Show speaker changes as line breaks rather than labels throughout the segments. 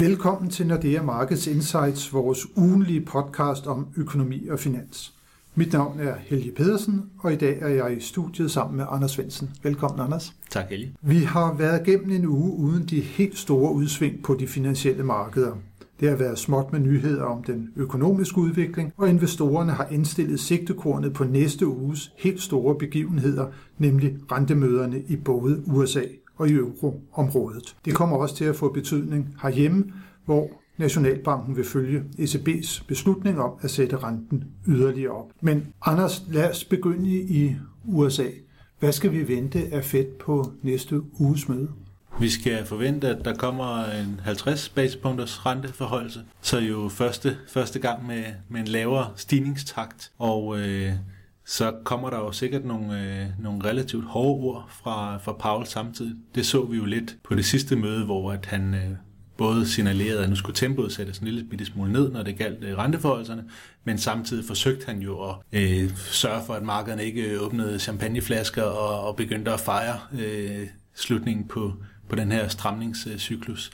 Velkommen til Nordea Markets Insights, vores ugenlige podcast om økonomi og finans. Mit navn er Helge Pedersen, og i dag er jeg i studiet sammen med Anders Svendsen. Velkommen, Anders.
Tak, Helge.
Vi har været gennem en uge uden de helt store udsving på de finansielle markeder. Det har været småt med nyheder om den økonomiske udvikling, og investorerne har indstillet sigtekornet på næste uges helt store begivenheder, nemlig rentemøderne i både USA og i euroområdet. Det kommer også til at få betydning herhjemme, hvor Nationalbanken vil følge ECB's beslutning om at sætte renten yderligere op. Men Anders, lad os begynde i USA. Hvad skal vi vente af Fed på næste uges møde?
Vi skal forvente, at der kommer en 50 basispunkters renteforholdelse, så jo første, første gang med, med en lavere stigningstakt, og øh, så kommer der jo sikkert nogle, øh, nogle relativt hårde ord fra, fra Paul samtidig. Det så vi jo lidt på det sidste møde, hvor at han øh, både signalerede, at nu skulle tempoet sættes en lille bitte smule ned, når det galt øh, renteforholdelserne, men samtidig forsøgte han jo at øh, sørge for, at markederne ikke åbnede champagneflasker og, og begyndte at fejre øh, slutningen på, på den her stramningscyklus.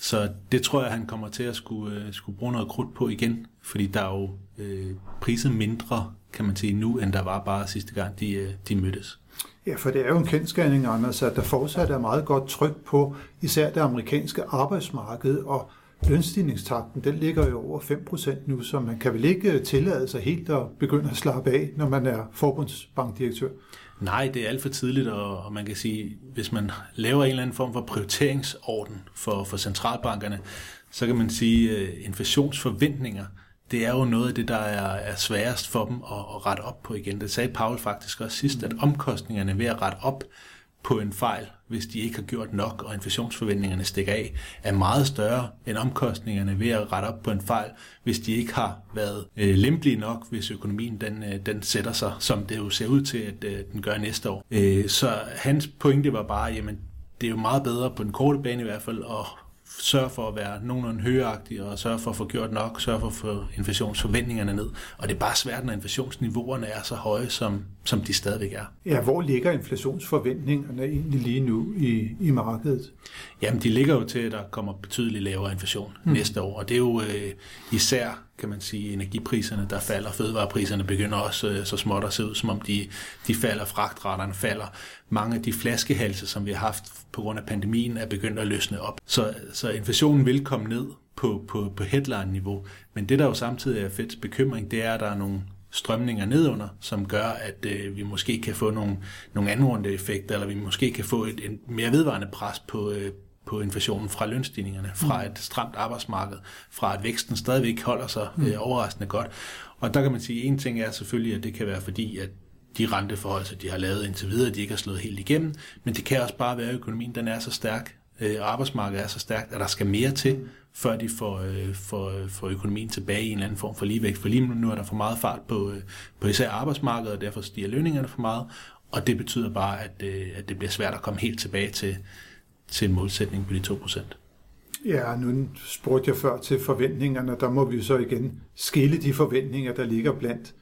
Så det tror jeg, han kommer til at skulle, øh, skulle bruge noget krudt på igen, fordi der er jo øh, priset mindre, kan man sige, nu, end der var bare sidste gang, de, øh, de mødtes.
Ja, for det er jo en kendskærning, Anders, at der fortsat er meget godt tryk på især det amerikanske arbejdsmarked, og lønstigningstakten, den ligger jo over 5% nu, så man kan vel ikke tillade sig helt at begynde at slappe af, når man er forbundsbankdirektør?
Nej, det er alt for tidligt, og man kan sige, hvis man laver en eller anden form for prioriteringsorden for, for centralbankerne, så kan man sige, at inflationsforventninger – det er jo noget af det, der er, er sværest for dem at, at rette op på igen. Det sagde Paul faktisk også sidst, at omkostningerne ved at rette op på en fejl, hvis de ikke har gjort nok, og inflationsforventningerne stikker af, er meget større end omkostningerne ved at rette op på en fejl, hvis de ikke har været øh, lempelige nok, hvis økonomien den, øh, den sætter sig, som det jo ser ud til, at øh, den gør næste år. Øh, så hans pointe var bare, jamen det er jo meget bedre på den korte bane i hvert fald at sørge for at være nogenlunde højagtig og sørge for at få gjort nok, sørge for at få inflationsforventningerne ned. Og det er bare svært, når inflationsniveauerne er så høje, som, som de stadigvæk er.
Ja, hvor ligger inflationsforventningerne egentlig lige nu i, i markedet?
Jamen, de ligger jo til, at der kommer betydeligt lavere inflation hmm. næste år, og det er jo øh, især kan man sige, energipriserne, der falder, fødevarepriserne begynder også øh, så småt at se ud, som om de, de falder, fragtretterne falder. Mange af de flaskehalse, som vi har haft på grund af pandemien, er begyndt at løsne op. Så, så inflationen vil komme ned på, på, på headline-niveau. Men det, der jo samtidig er Feds bekymring, det er, at der er nogle strømninger nedunder, som gør, at øh, vi måske kan få nogle, nogle anordnede effekter, eller vi måske kan få et, et mere vedvarende pres på, øh, på inflationen fra lønstigningerne, fra mm. et stramt arbejdsmarked, fra at væksten stadigvæk holder sig mm. øh, overraskende godt. Og der kan man sige, at en ting er selvfølgelig, at det kan være fordi, at de renteforhold, de har lavet indtil videre, de ikke har slået helt igennem, men det kan også bare være, at økonomien den er så stærk, øh, arbejdsmarkedet er så stærkt, at der skal mere til, før de får, øh, får, får økonomien tilbage i en eller anden form for ligevægt. For lige nu er der for meget fart på, øh, på især arbejdsmarkedet, og derfor stiger lønningerne for meget, og det betyder bare, at, øh, at det bliver svært at komme helt tilbage til, til en målsætning på de 2%.
Ja, nu spurgte jeg før til forventningerne, der må vi så igen skille de forventninger, der ligger blandt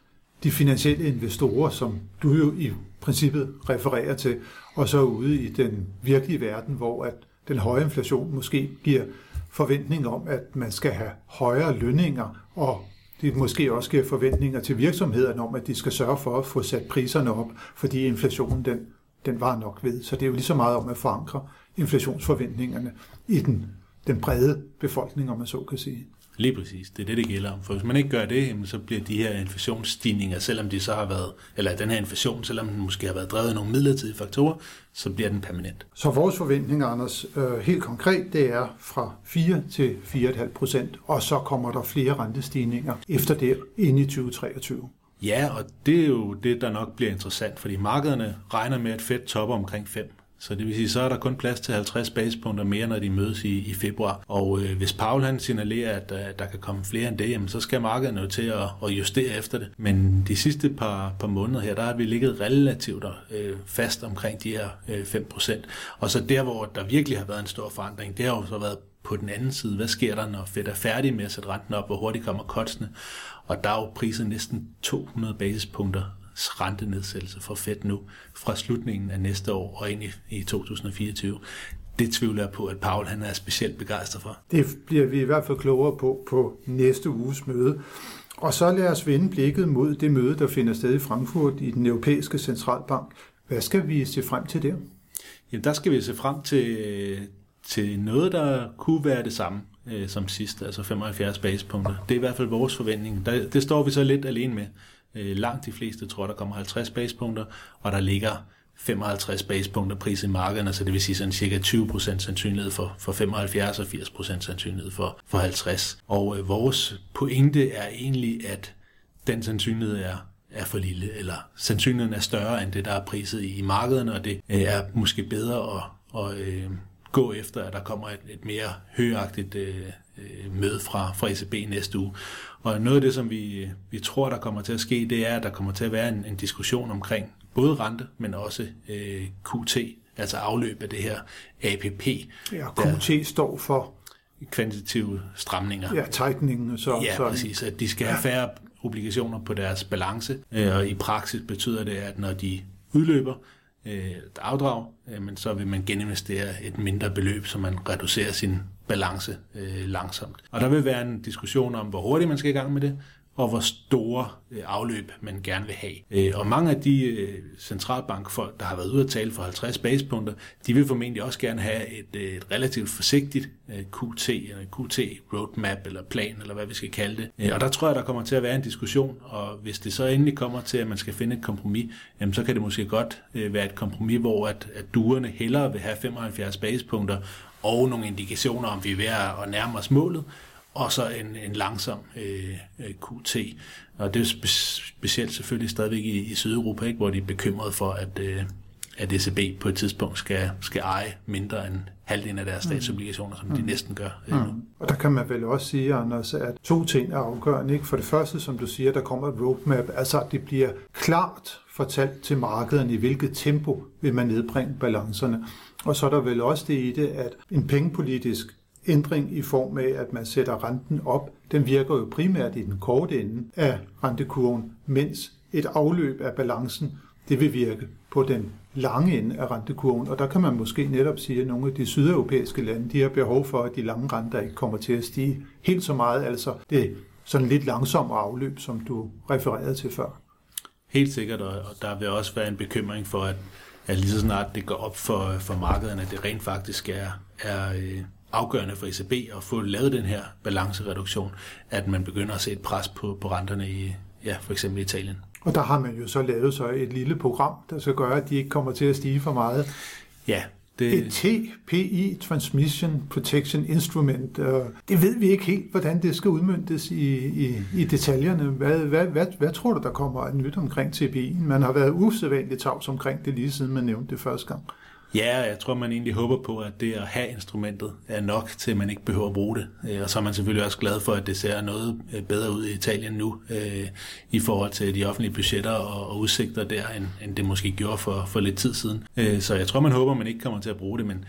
de finansielle investorer, som du jo i princippet refererer til, og så ude i den virkelige verden, hvor at den høje inflation måske giver forventning om, at man skal have højere lønninger, og det måske også giver forventninger til virksomhederne om, at de skal sørge for at få sat priserne op, fordi inflationen den, den var nok ved. Så det er jo lige så meget om at forankre inflationsforventningerne i den, den brede befolkning, om man så kan sige.
Lige præcis, det er det, det gælder om. For hvis man ikke gør det, så bliver de her inflationsstigninger, selvom de så har været, eller den her inflation, selvom den måske har været drevet af nogle midlertidige faktorer, så bliver den permanent.
Så vores forventninger, Anders, øh, helt konkret, det er fra 4 til 4,5 procent, og så kommer der flere rentestigninger efter det ind i 2023.
Ja, og det er jo det, der nok bliver interessant, fordi markederne regner med, at Fed topper omkring 5. Så det vil sige, så er der kun plads til 50 basispunkter mere, når de mødes i, i februar. Og øh, hvis Paul han signalerer, at at øh, der kan komme flere end det, jamen, så skal markedet jo til at, at justere efter det. Men de sidste par, par måneder her, der har vi ligget relativt øh, fast omkring de her øh, 5%. Og så der, hvor der virkelig har været en stor forandring, det har jo så været på den anden side. Hvad sker der, når Fed er færdig med at sætte renten op? Hvor hurtigt kommer kotsene? Og der er jo priset næsten 200 basispunkter rentenedsættelse for Fed nu fra slutningen af næste år og ind i, i 2024. det tvivler jeg på, at Paul han er specielt begejstret for.
Det bliver vi i hvert fald klogere på på næste uges møde. Og så lad os vende blikket mod det møde, der finder sted i Frankfurt i den europæiske centralbank. Hvad skal vi se frem til der?
Jamen, der skal vi se frem til, til noget, der kunne være det samme øh, som sidst, altså 75 basepunkter. Det er i hvert fald vores forventning. Der, det står vi så lidt alene med. Øh, langt de fleste tror, der kommer 50 basepunkter, og der ligger 55 basepunkter pris i markederne, så det vil sige sådan cirka 20% sandsynlighed for, for 75 og 80% sandsynlighed for, for 50. Og øh, vores pointe er egentlig, at den sandsynlighed er, er for lille, eller sandsynligheden er større end det, der er priset i markederne, og det øh, er måske bedre at, at øh, gå efter, at der kommer et, et mere højagtigt øh, øh møde fra, fra ECB næste uge. Og noget af det, som vi, vi tror, der kommer til at ske, det er, at der kommer til at være en, en diskussion omkring både rente, men også øh, QT, altså afløb af det her APP.
Ja, QT der, står for
kvantitative stramninger.
Ja, tightening. Så,
ja, så. præcis. At de skal have færre obligationer på deres balance, øh, og i praksis betyder det, at når de udløber, øh, afdrag, øh, men så vil man geninvestere et mindre beløb, så man reducerer sin balance øh, langsomt. Og der vil være en diskussion om, hvor hurtigt man skal i gang med det, og hvor store øh, afløb man gerne vil have. Øh, og mange af de øh, centralbankfolk, der har været ude at tale for 50 basepunkter, de vil formentlig også gerne have et, et relativt forsigtigt QT, eller QT roadmap, eller plan, eller hvad vi skal kalde det. Og der tror jeg, der kommer til at være en diskussion, og hvis det så endelig kommer til, at man skal finde et kompromis, jamen, så kan det måske godt være et kompromis, hvor at, at duerne hellere vil have 75 basepunkter, og nogle indikationer om, vi er ved at nærme os målet, og så en, en langsom øh, øh QT. Og det er spe, specielt selvfølgelig stadigvæk i, i Sydeuropa, ikke, hvor de er bekymrede for, at, øh, at ECB på et tidspunkt skal, skal eje mindre end halvdelen af deres mm. statsobligationer, som mm. de næsten gør. Øh, mm.
Og der kan man vel også sige, Anders, at to ting er afgørende. Ikke? For det første, som du siger, der kommer et roadmap, altså at det bliver klart fortalt til markederne, i hvilket tempo vil man nedbringe balancerne. Og så er der vel også det i det, at en pengepolitisk ændring i form af, at man sætter renten op, den virker jo primært i den korte ende af rentekurven, mens et afløb af balancen, det vil virke på den lange ende af rentekurven. Og der kan man måske netop sige, at nogle af de sydeuropæiske lande, de har behov for, at de lange renter ikke kommer til at stige helt så meget. Altså det sådan lidt langsomme afløb, som du refererede til før.
Helt sikkert, og der vil også være en bekymring for, at, at lige så snart det går op for, for markederne, at det rent faktisk er, er øh, afgørende for ECB at få lavet den her balancereduktion, at man begynder at se et pres på, på renterne i ja, for eksempel Italien.
Og der har man jo så lavet så et lille program, der skal gøre, at de ikke kommer til at stige for meget.
Ja,
det... Et TPI, Transmission Protection Instrument. Det ved vi ikke helt, hvordan det skal udmyndtes i, i, i detaljerne. Hvad, hvad, hvad, hvad tror du, der kommer af nyt omkring TPI? Man har været usædvanligt tavs omkring det, lige siden man nævnte det første gang.
Ja, jeg tror, man egentlig håber på, at det at have instrumentet er nok til, at man ikke behøver at bruge det. Øh, og så er man selvfølgelig også glad for, at det ser noget øh, bedre ud i Italien nu, øh, i forhold til de offentlige budgetter og, udsigter der, end, end det måske gjorde for, for lidt tid siden. så jeg tror, man håber, man ikke kommer til at bruge det, men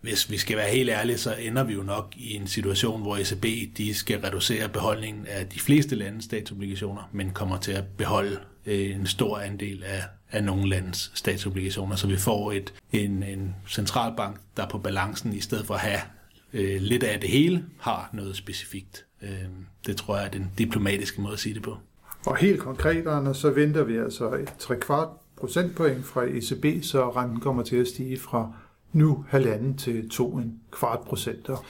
hvis vi skal være helt ærlige, så ender vi jo nok i en situation, hvor ECB de skal reducere beholdningen af de fleste landes statsobligationer, men kommer til at beholde Øh, en stor andel af af nogle landes statsobligationer, så vi får et, en, en centralbank, der på balancen, i stedet for at have øh, lidt af det hele, har noget specifikt. Øh, det tror jeg er den diplomatiske måde at sige det på.
Og helt konkret, Anders, så venter vi altså et 3 kvart procentpoint fra ECB, så renten kommer til at stige fra nu halvanden til to en kvart procent. Og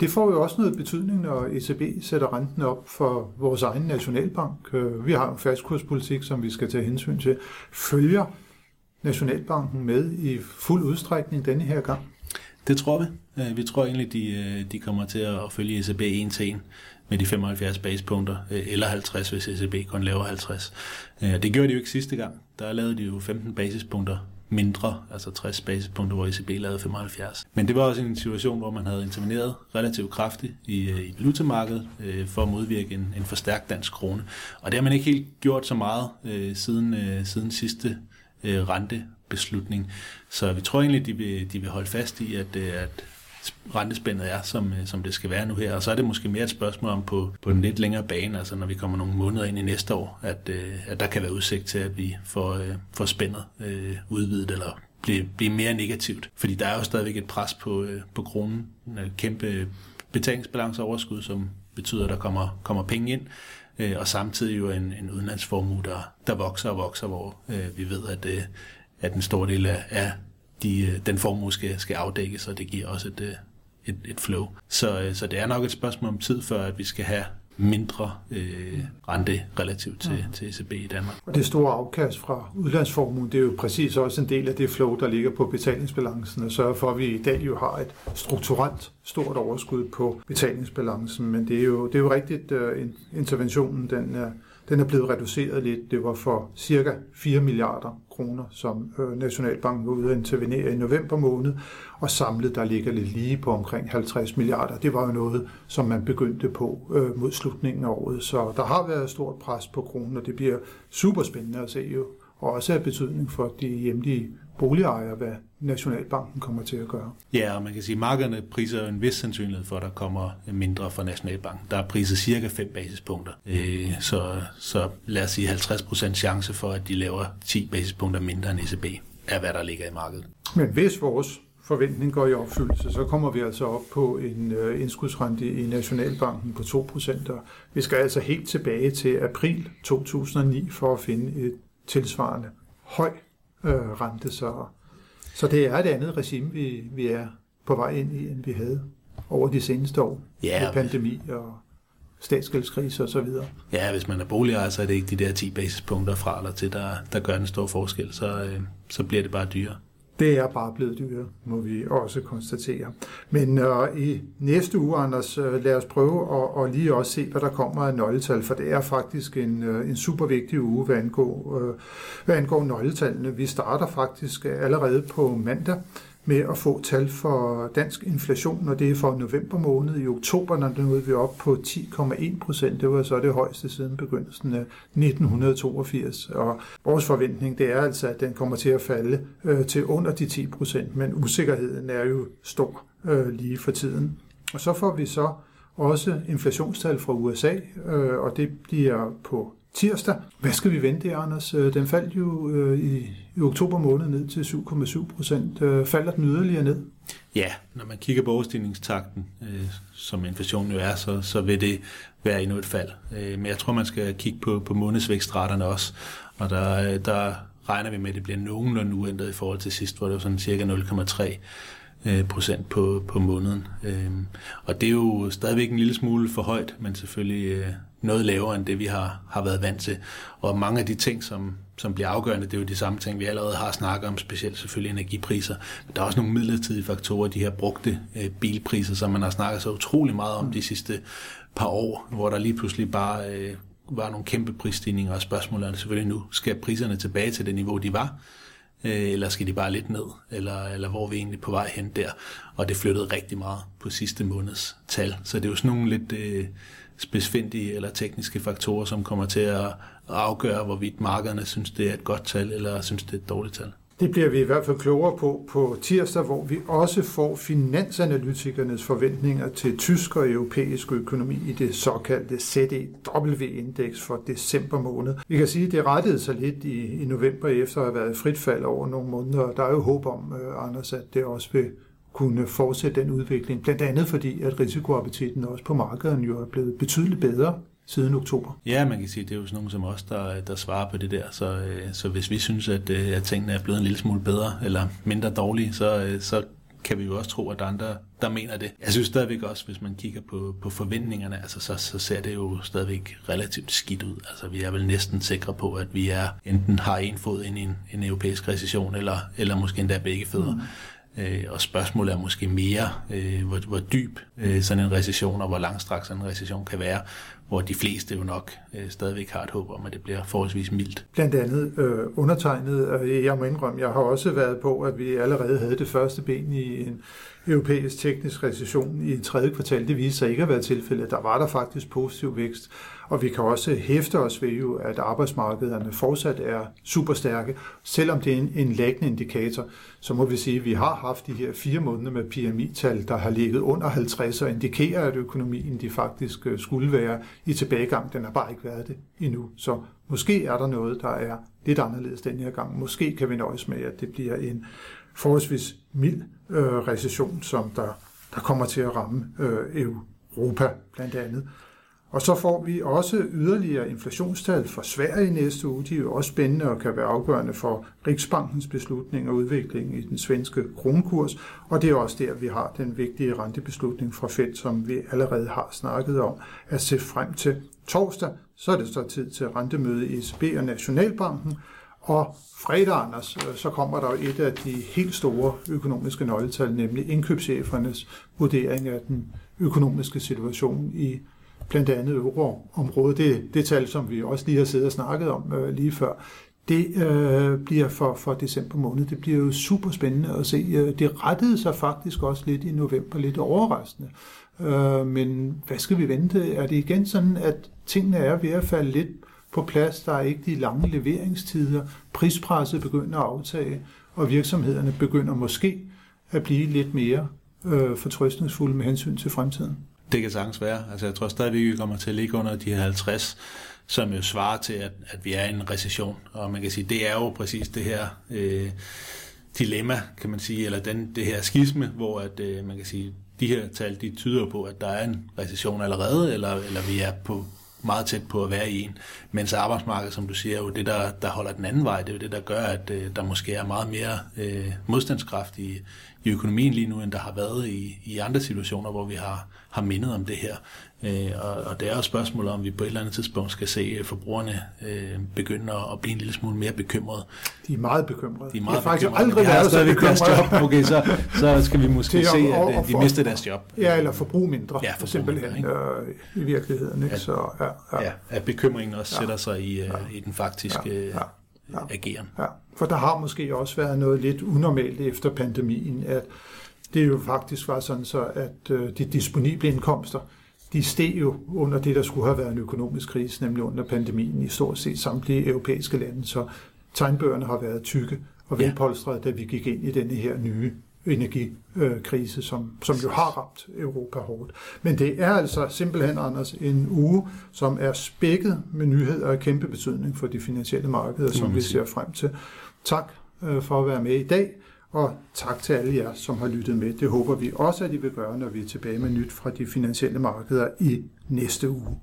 det får jo også noget betydning, når ECB sætter renten op for vores egen nationalbank. Øh, vi har en fastkurspolitik, som vi skal tage hensyn til. Følger Nationalbanken med i fuld udstrækning denne her gang?
Det tror vi. Øh, vi tror egentlig, de, øh, de kommer til at følge ECB en til en med de 75 basepunkter, eller 50, hvis ECB kun laver 50. Det gjorde de jo ikke sidste gang. Der lavede de jo 15 basispunkter mindre, altså 60 basispunkter, hvor ECB lavede 75. Men det var også en situation, hvor man havde interveneret relativt kraftigt i, øh, i valutamarkedet øh, for at modvirke en, en forstærkt dansk krone. Og det har man ikke helt gjort så meget øh, siden, øh, siden sidste øh, rentebeslutning. Så vi tror egentlig, de vil, de vil holde fast i, at, øh, at rentespændet er, som, øh, som det skal være nu her. Og så er det måske mere et spørgsmål om på, på den lidt længere bane, altså når vi kommer nogle måneder ind i næste år, at, øh, at der kan være udsigt til, at vi får, øh, får spændet øh, udvidet eller blive, blive mere negativt. Fordi der er jo stadigvæk et pres på, på kronen. En kæmpe betalingsbalanceoverskud, som betyder, at der kommer, kommer penge ind. Øh, og samtidig jo en, en udenlandsformue, der, der vokser og vokser, hvor øh, vi ved, at, øh, at en stor del af, af de, øh, den formue skal, skal afdækkes, og det giver også et, øh, et, et flow. Så, øh, så det er nok et spørgsmål om tid, før at vi skal have mindre øh, rente relativt til, ja. til ECB i Danmark.
Og det store afkast fra udlandsformuen, det er jo præcis også en del af det flow, der ligger på betalingsbalancen, og sørger for, at vi i dag jo har et strukturelt stort overskud på betalingsbalancen. Men det er jo, det er jo rigtigt, uh, interventionen den er, den er blevet reduceret lidt. Det var for cirka 4 milliarder kroner, som øh, Nationalbanken var ude at intervenere i november måned, og samlet der ligger lidt lige på omkring 50 milliarder. Det var jo noget, som man begyndte på øh, mod slutningen af året, så der har været stort pres på kronen, og det bliver super spændende at se jo, og også af betydning for de hjemlige boligejere, hvad Nationalbanken kommer til at gøre.
Ja, og man kan sige, at markederne priser en vis sandsynlighed for, at der kommer mindre fra Nationalbanken. Der er priset cirka 5 basispunkter. Øh, så, så lad os sige 50% chance for, at de laver 10 basispunkter mindre end ECB, er hvad der ligger i markedet.
Men hvis vores forventning går i opfyldelse, så kommer vi altså op på en øh, indskudsrente i Nationalbanken på 2%. Og vi skal altså helt tilbage til april 2009 for at finde et tilsvarende høj øh, rente. Så, så det er et andet regime, vi, vi er på vej ind i, end vi havde over de seneste år. Ja, med pandemi og statsgældskrise og så videre.
Ja, hvis man er boligejer, så er det ikke de der 10 basispunkter fra eller til, der, der gør en stor forskel. Så, øh, så bliver det bare dyrere.
Det er bare blevet dyrere, må vi også konstatere. Men øh, i næste uge, Anders, øh, lad os prøve at, og lige også se, hvad der kommer af nøgletal, for det er faktisk en, øh, en super vigtig uge, hvad angår, øh, hvad angår nøgletallene. Vi starter faktisk allerede på mandag med at få tal for dansk inflation, og det er for november måned. I oktober når nåede vi op på 10,1 procent. Det var så det højeste siden begyndelsen af 1982. Og vores forventning det er altså, at den kommer til at falde øh, til under de 10 procent, men usikkerheden er jo stor øh, lige for tiden. Og så får vi så også inflationstal fra USA, øh, og det bliver på tirsdag. Hvad skal vi vente, Anders? Øh, den faldt jo øh, i, i oktober måned ned til 7,7 procent. Øh, falder den yderligere ned?
Ja, når man kigger på overstigningstakten, øh, som inflationen jo er, så, så vil det være endnu et fald. Øh, men jeg tror, man skal kigge på, på månedsvækstraterne også, og der, øh, der regner vi med, at det bliver nogenlunde uændret i forhold til sidst, hvor det var sådan cirka 0,3 øh, procent på, på måneden. Og det er jo stadigvæk en lille smule for højt, men selvfølgelig noget lavere end det, vi har, har været vant til. Og mange af de ting, som, som bliver afgørende, det er jo de samme ting, vi allerede har snakket om, specielt selvfølgelig energipriser. Men der er også nogle midlertidige faktorer, de her brugte øh, bilpriser, som man har snakket så utrolig meget om de sidste par år, hvor der lige pludselig bare øh, var nogle kæmpe prisstigninger, og spørgsmålet er selvfølgelig nu, skal priserne tilbage til det niveau, de var? Øh, eller skal de bare lidt ned, eller, eller hvor er vi egentlig på vej hen der? Og det flyttede rigtig meget på sidste måneds tal, så det er jo sådan nogle lidt... Øh, specifindige eller tekniske faktorer, som kommer til at afgøre, hvorvidt markederne synes, det er et godt tal, eller synes, det er et dårligt tal.
Det bliver vi i hvert fald klogere på på tirsdag, hvor vi også får finansanalytikernes forventninger til tysk og europæisk økonomi i det såkaldte CDW-indeks for december måned. Vi kan sige, at det rettede sig lidt i, i november efter at have været frit fald over nogle måneder. Der er jo håb om, øh, Anders, at det også vil kunne fortsætte den udvikling. Blandt andet fordi, at risikoappetitten også på markedet jo er blevet betydeligt bedre siden oktober.
Ja, man kan sige, at det er jo sådan nogen som os, der, der svarer på det der. Så, øh, så hvis vi synes, at, øh, at tingene er blevet en lille smule bedre eller mindre dårlige, så, øh, så kan vi jo også tro, at der er andre, der mener det. Jeg synes stadigvæk også, hvis man kigger på, på forventningerne, altså så, så ser det jo stadigvæk relativt skidt ud. Altså vi er vel næsten sikre på, at vi er enten har en fod ind i en, en europæisk recession, eller, eller måske endda begge fødder. Mm. Øh, og spørgsmålet er måske mere, øh, hvor, hvor dyb øh, sådan en recession og hvor langstrakt sådan en recession kan være, hvor de fleste jo nok øh, stadigvæk har et håb om, at det bliver forholdsvis mildt.
Blandt andet øh, undertegnet, og jeg må indrømme, jeg har også været på, at vi allerede havde det første ben i en europæisk teknisk recession i tredje kvartal. Det viste sig ikke at være tilfældet. Der var der faktisk positiv vækst. Og vi kan også hæfte os ved jo, at arbejdsmarkederne fortsat er super stærke. Selvom det er en, en læggende indikator, så må vi sige, at vi har haft de her fire måneder med PMI-tal, der har ligget under 50 og indikerer, at økonomien de faktisk øh, skulle være i tilbagegang. Den har bare ikke været det endnu. Så måske er der noget, der er lidt anderledes den her gang. Måske kan vi nøjes med, at det bliver en forholdsvis mild øh, recession, som der, der kommer til at ramme øh, Europa blandt andet. Og så får vi også yderligere inflationstal for Sverige næste uge. De er jo også spændende og kan være afgørende for Riksbankens beslutning og udvikling i den svenske kronkurs. Og det er også der, vi har den vigtige rentebeslutning fra Fed, som vi allerede har snakket om at se frem til torsdag. Så er det så tid til rentemøde i ECB og Nationalbanken. Og fredag, Anders, øh, så kommer der et af de helt store økonomiske nøgletal, nemlig indkøbschefernes vurdering af den økonomiske situation i blandt andet euroområdet. Det, det tal, som vi også lige har siddet og snakket om øh, lige før, det øh, bliver for, for december måned. Det bliver jo super spændende at se. Øh, det rettede sig faktisk også lidt i november, lidt overraskende. Øh, men hvad skal vi vente? Er det igen sådan, at tingene er ved at falde lidt på plads? Der er ikke de lange leveringstider. Prispresset begynder at aftage, og virksomhederne begynder måske at blive lidt mere øh, fortrøstningsfulde med hensyn til fremtiden.
Det kan sagtens være. Altså, jeg tror stadigvæk, vi kommer til at ligge under de her 50, som jo svarer til, at, at vi er i en recession. Og man kan sige, det er jo præcis det her øh, dilemma, kan man sige, eller den, det her skisme, hvor at, øh, man kan sige, de her tal, de tyder på, at der er en recession allerede, eller, eller vi er på meget tæt på at være i en. Mens arbejdsmarkedet, som du siger, er jo det, der, der holder den anden vej. Det er jo det, der gør, at øh, der måske er meget mere øh, modstandskraft i, i økonomien lige nu, end der har været i, i andre situationer, hvor vi har, har mindet om det her. Øh, og, og det er jo et spørgsmål om, vi på et eller andet tidspunkt skal se forbrugerne øh, begynde at blive en lille smule mere bekymrede.
De er meget bekymrede.
De er meget
faktisk
bekymrede.
aldrig været så bekymrede.
Job. Okay, så, så skal vi måske se, at og, de mister deres job.
Ja, eller forbrug mindre.
Ja, forbrug
simpelthen
mindre,
øh, i virkeligheden. Ikke?
At,
så, ja,
ja. ja, at bekymringen også ja. sætter sig i, øh, ja. i den faktiske ja. Ja. Ja. ageren.
Ja. For der har måske også været noget lidt unormalt efter pandemien, at det jo faktisk var sådan så, at øh, de disponible indkomster, de steg jo under det, der skulle have været en økonomisk krise, nemlig under pandemien i stort set samtlige europæiske lande. Så tegnbøgerne har været tykke og velpolstrede, da vi gik ind i denne her nye energikrise, som, som jo har ramt Europa hårdt. Men det er altså simpelthen, Anders, en uge, som er spækket med nyheder af kæmpe betydning for de finansielle markeder, som vi ser frem til. Tak øh, for at være med i dag. Og tak til alle jer, som har lyttet med. Det håber vi også, at I vil gøre, når vi er tilbage med nyt fra de finansielle markeder i næste uge.